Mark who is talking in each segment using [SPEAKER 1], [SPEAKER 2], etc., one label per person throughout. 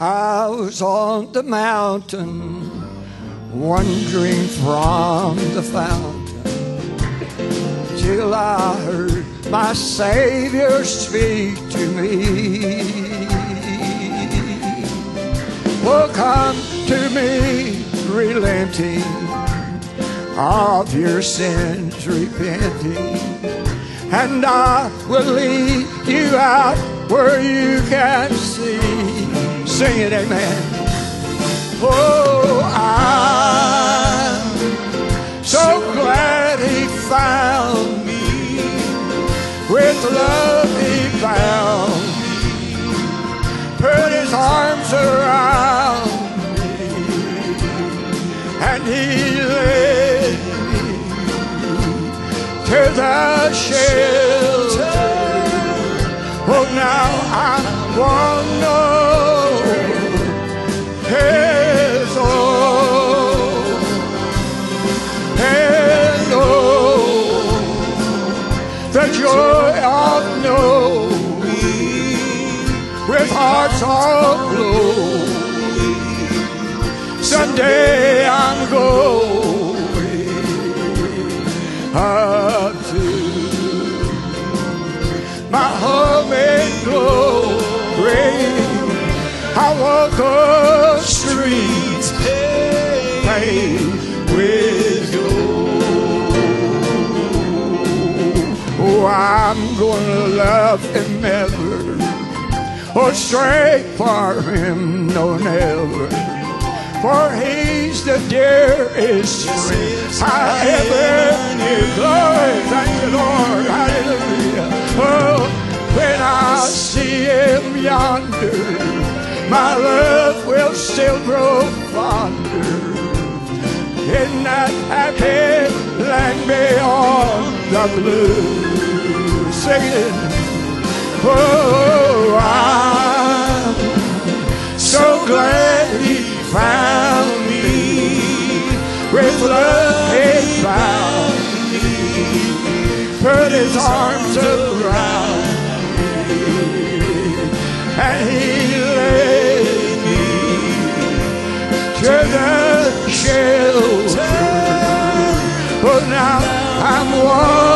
[SPEAKER 1] I was on the mountain, wandering from the fountain, till I heard my Savior speak to me. Well, come to me, relenting of your sins, repenting, and I will lead you out where you can see. Sing it, amen. Oh, I'm so glad he found me. With love he found me. Put his arms around me. And he led me to the shelter. Oh, now I want to all glow. Someday I'm going up to my home in glory. I walk the streets paved with gold. Oh, I'm gonna love him ever, or stray for him, no never. For he's the dearest friend I ever knew. Glory, thank you, Lord. Hallelujah. Oh, when I see him yonder, my love will still grow fonder. In that happy land beyond the blue. Singing, oh, Put his arms around me. And he led me to the shelter. But now I'm one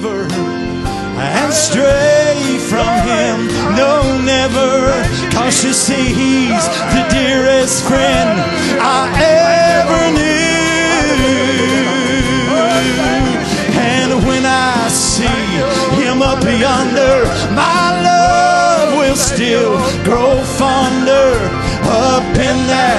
[SPEAKER 2] him and stray from him. No, never. Cause you see, he's the dearest friend I ever knew. And when I see him up yonder, my love will still grow fonder up in that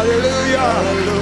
[SPEAKER 1] Hallelujah.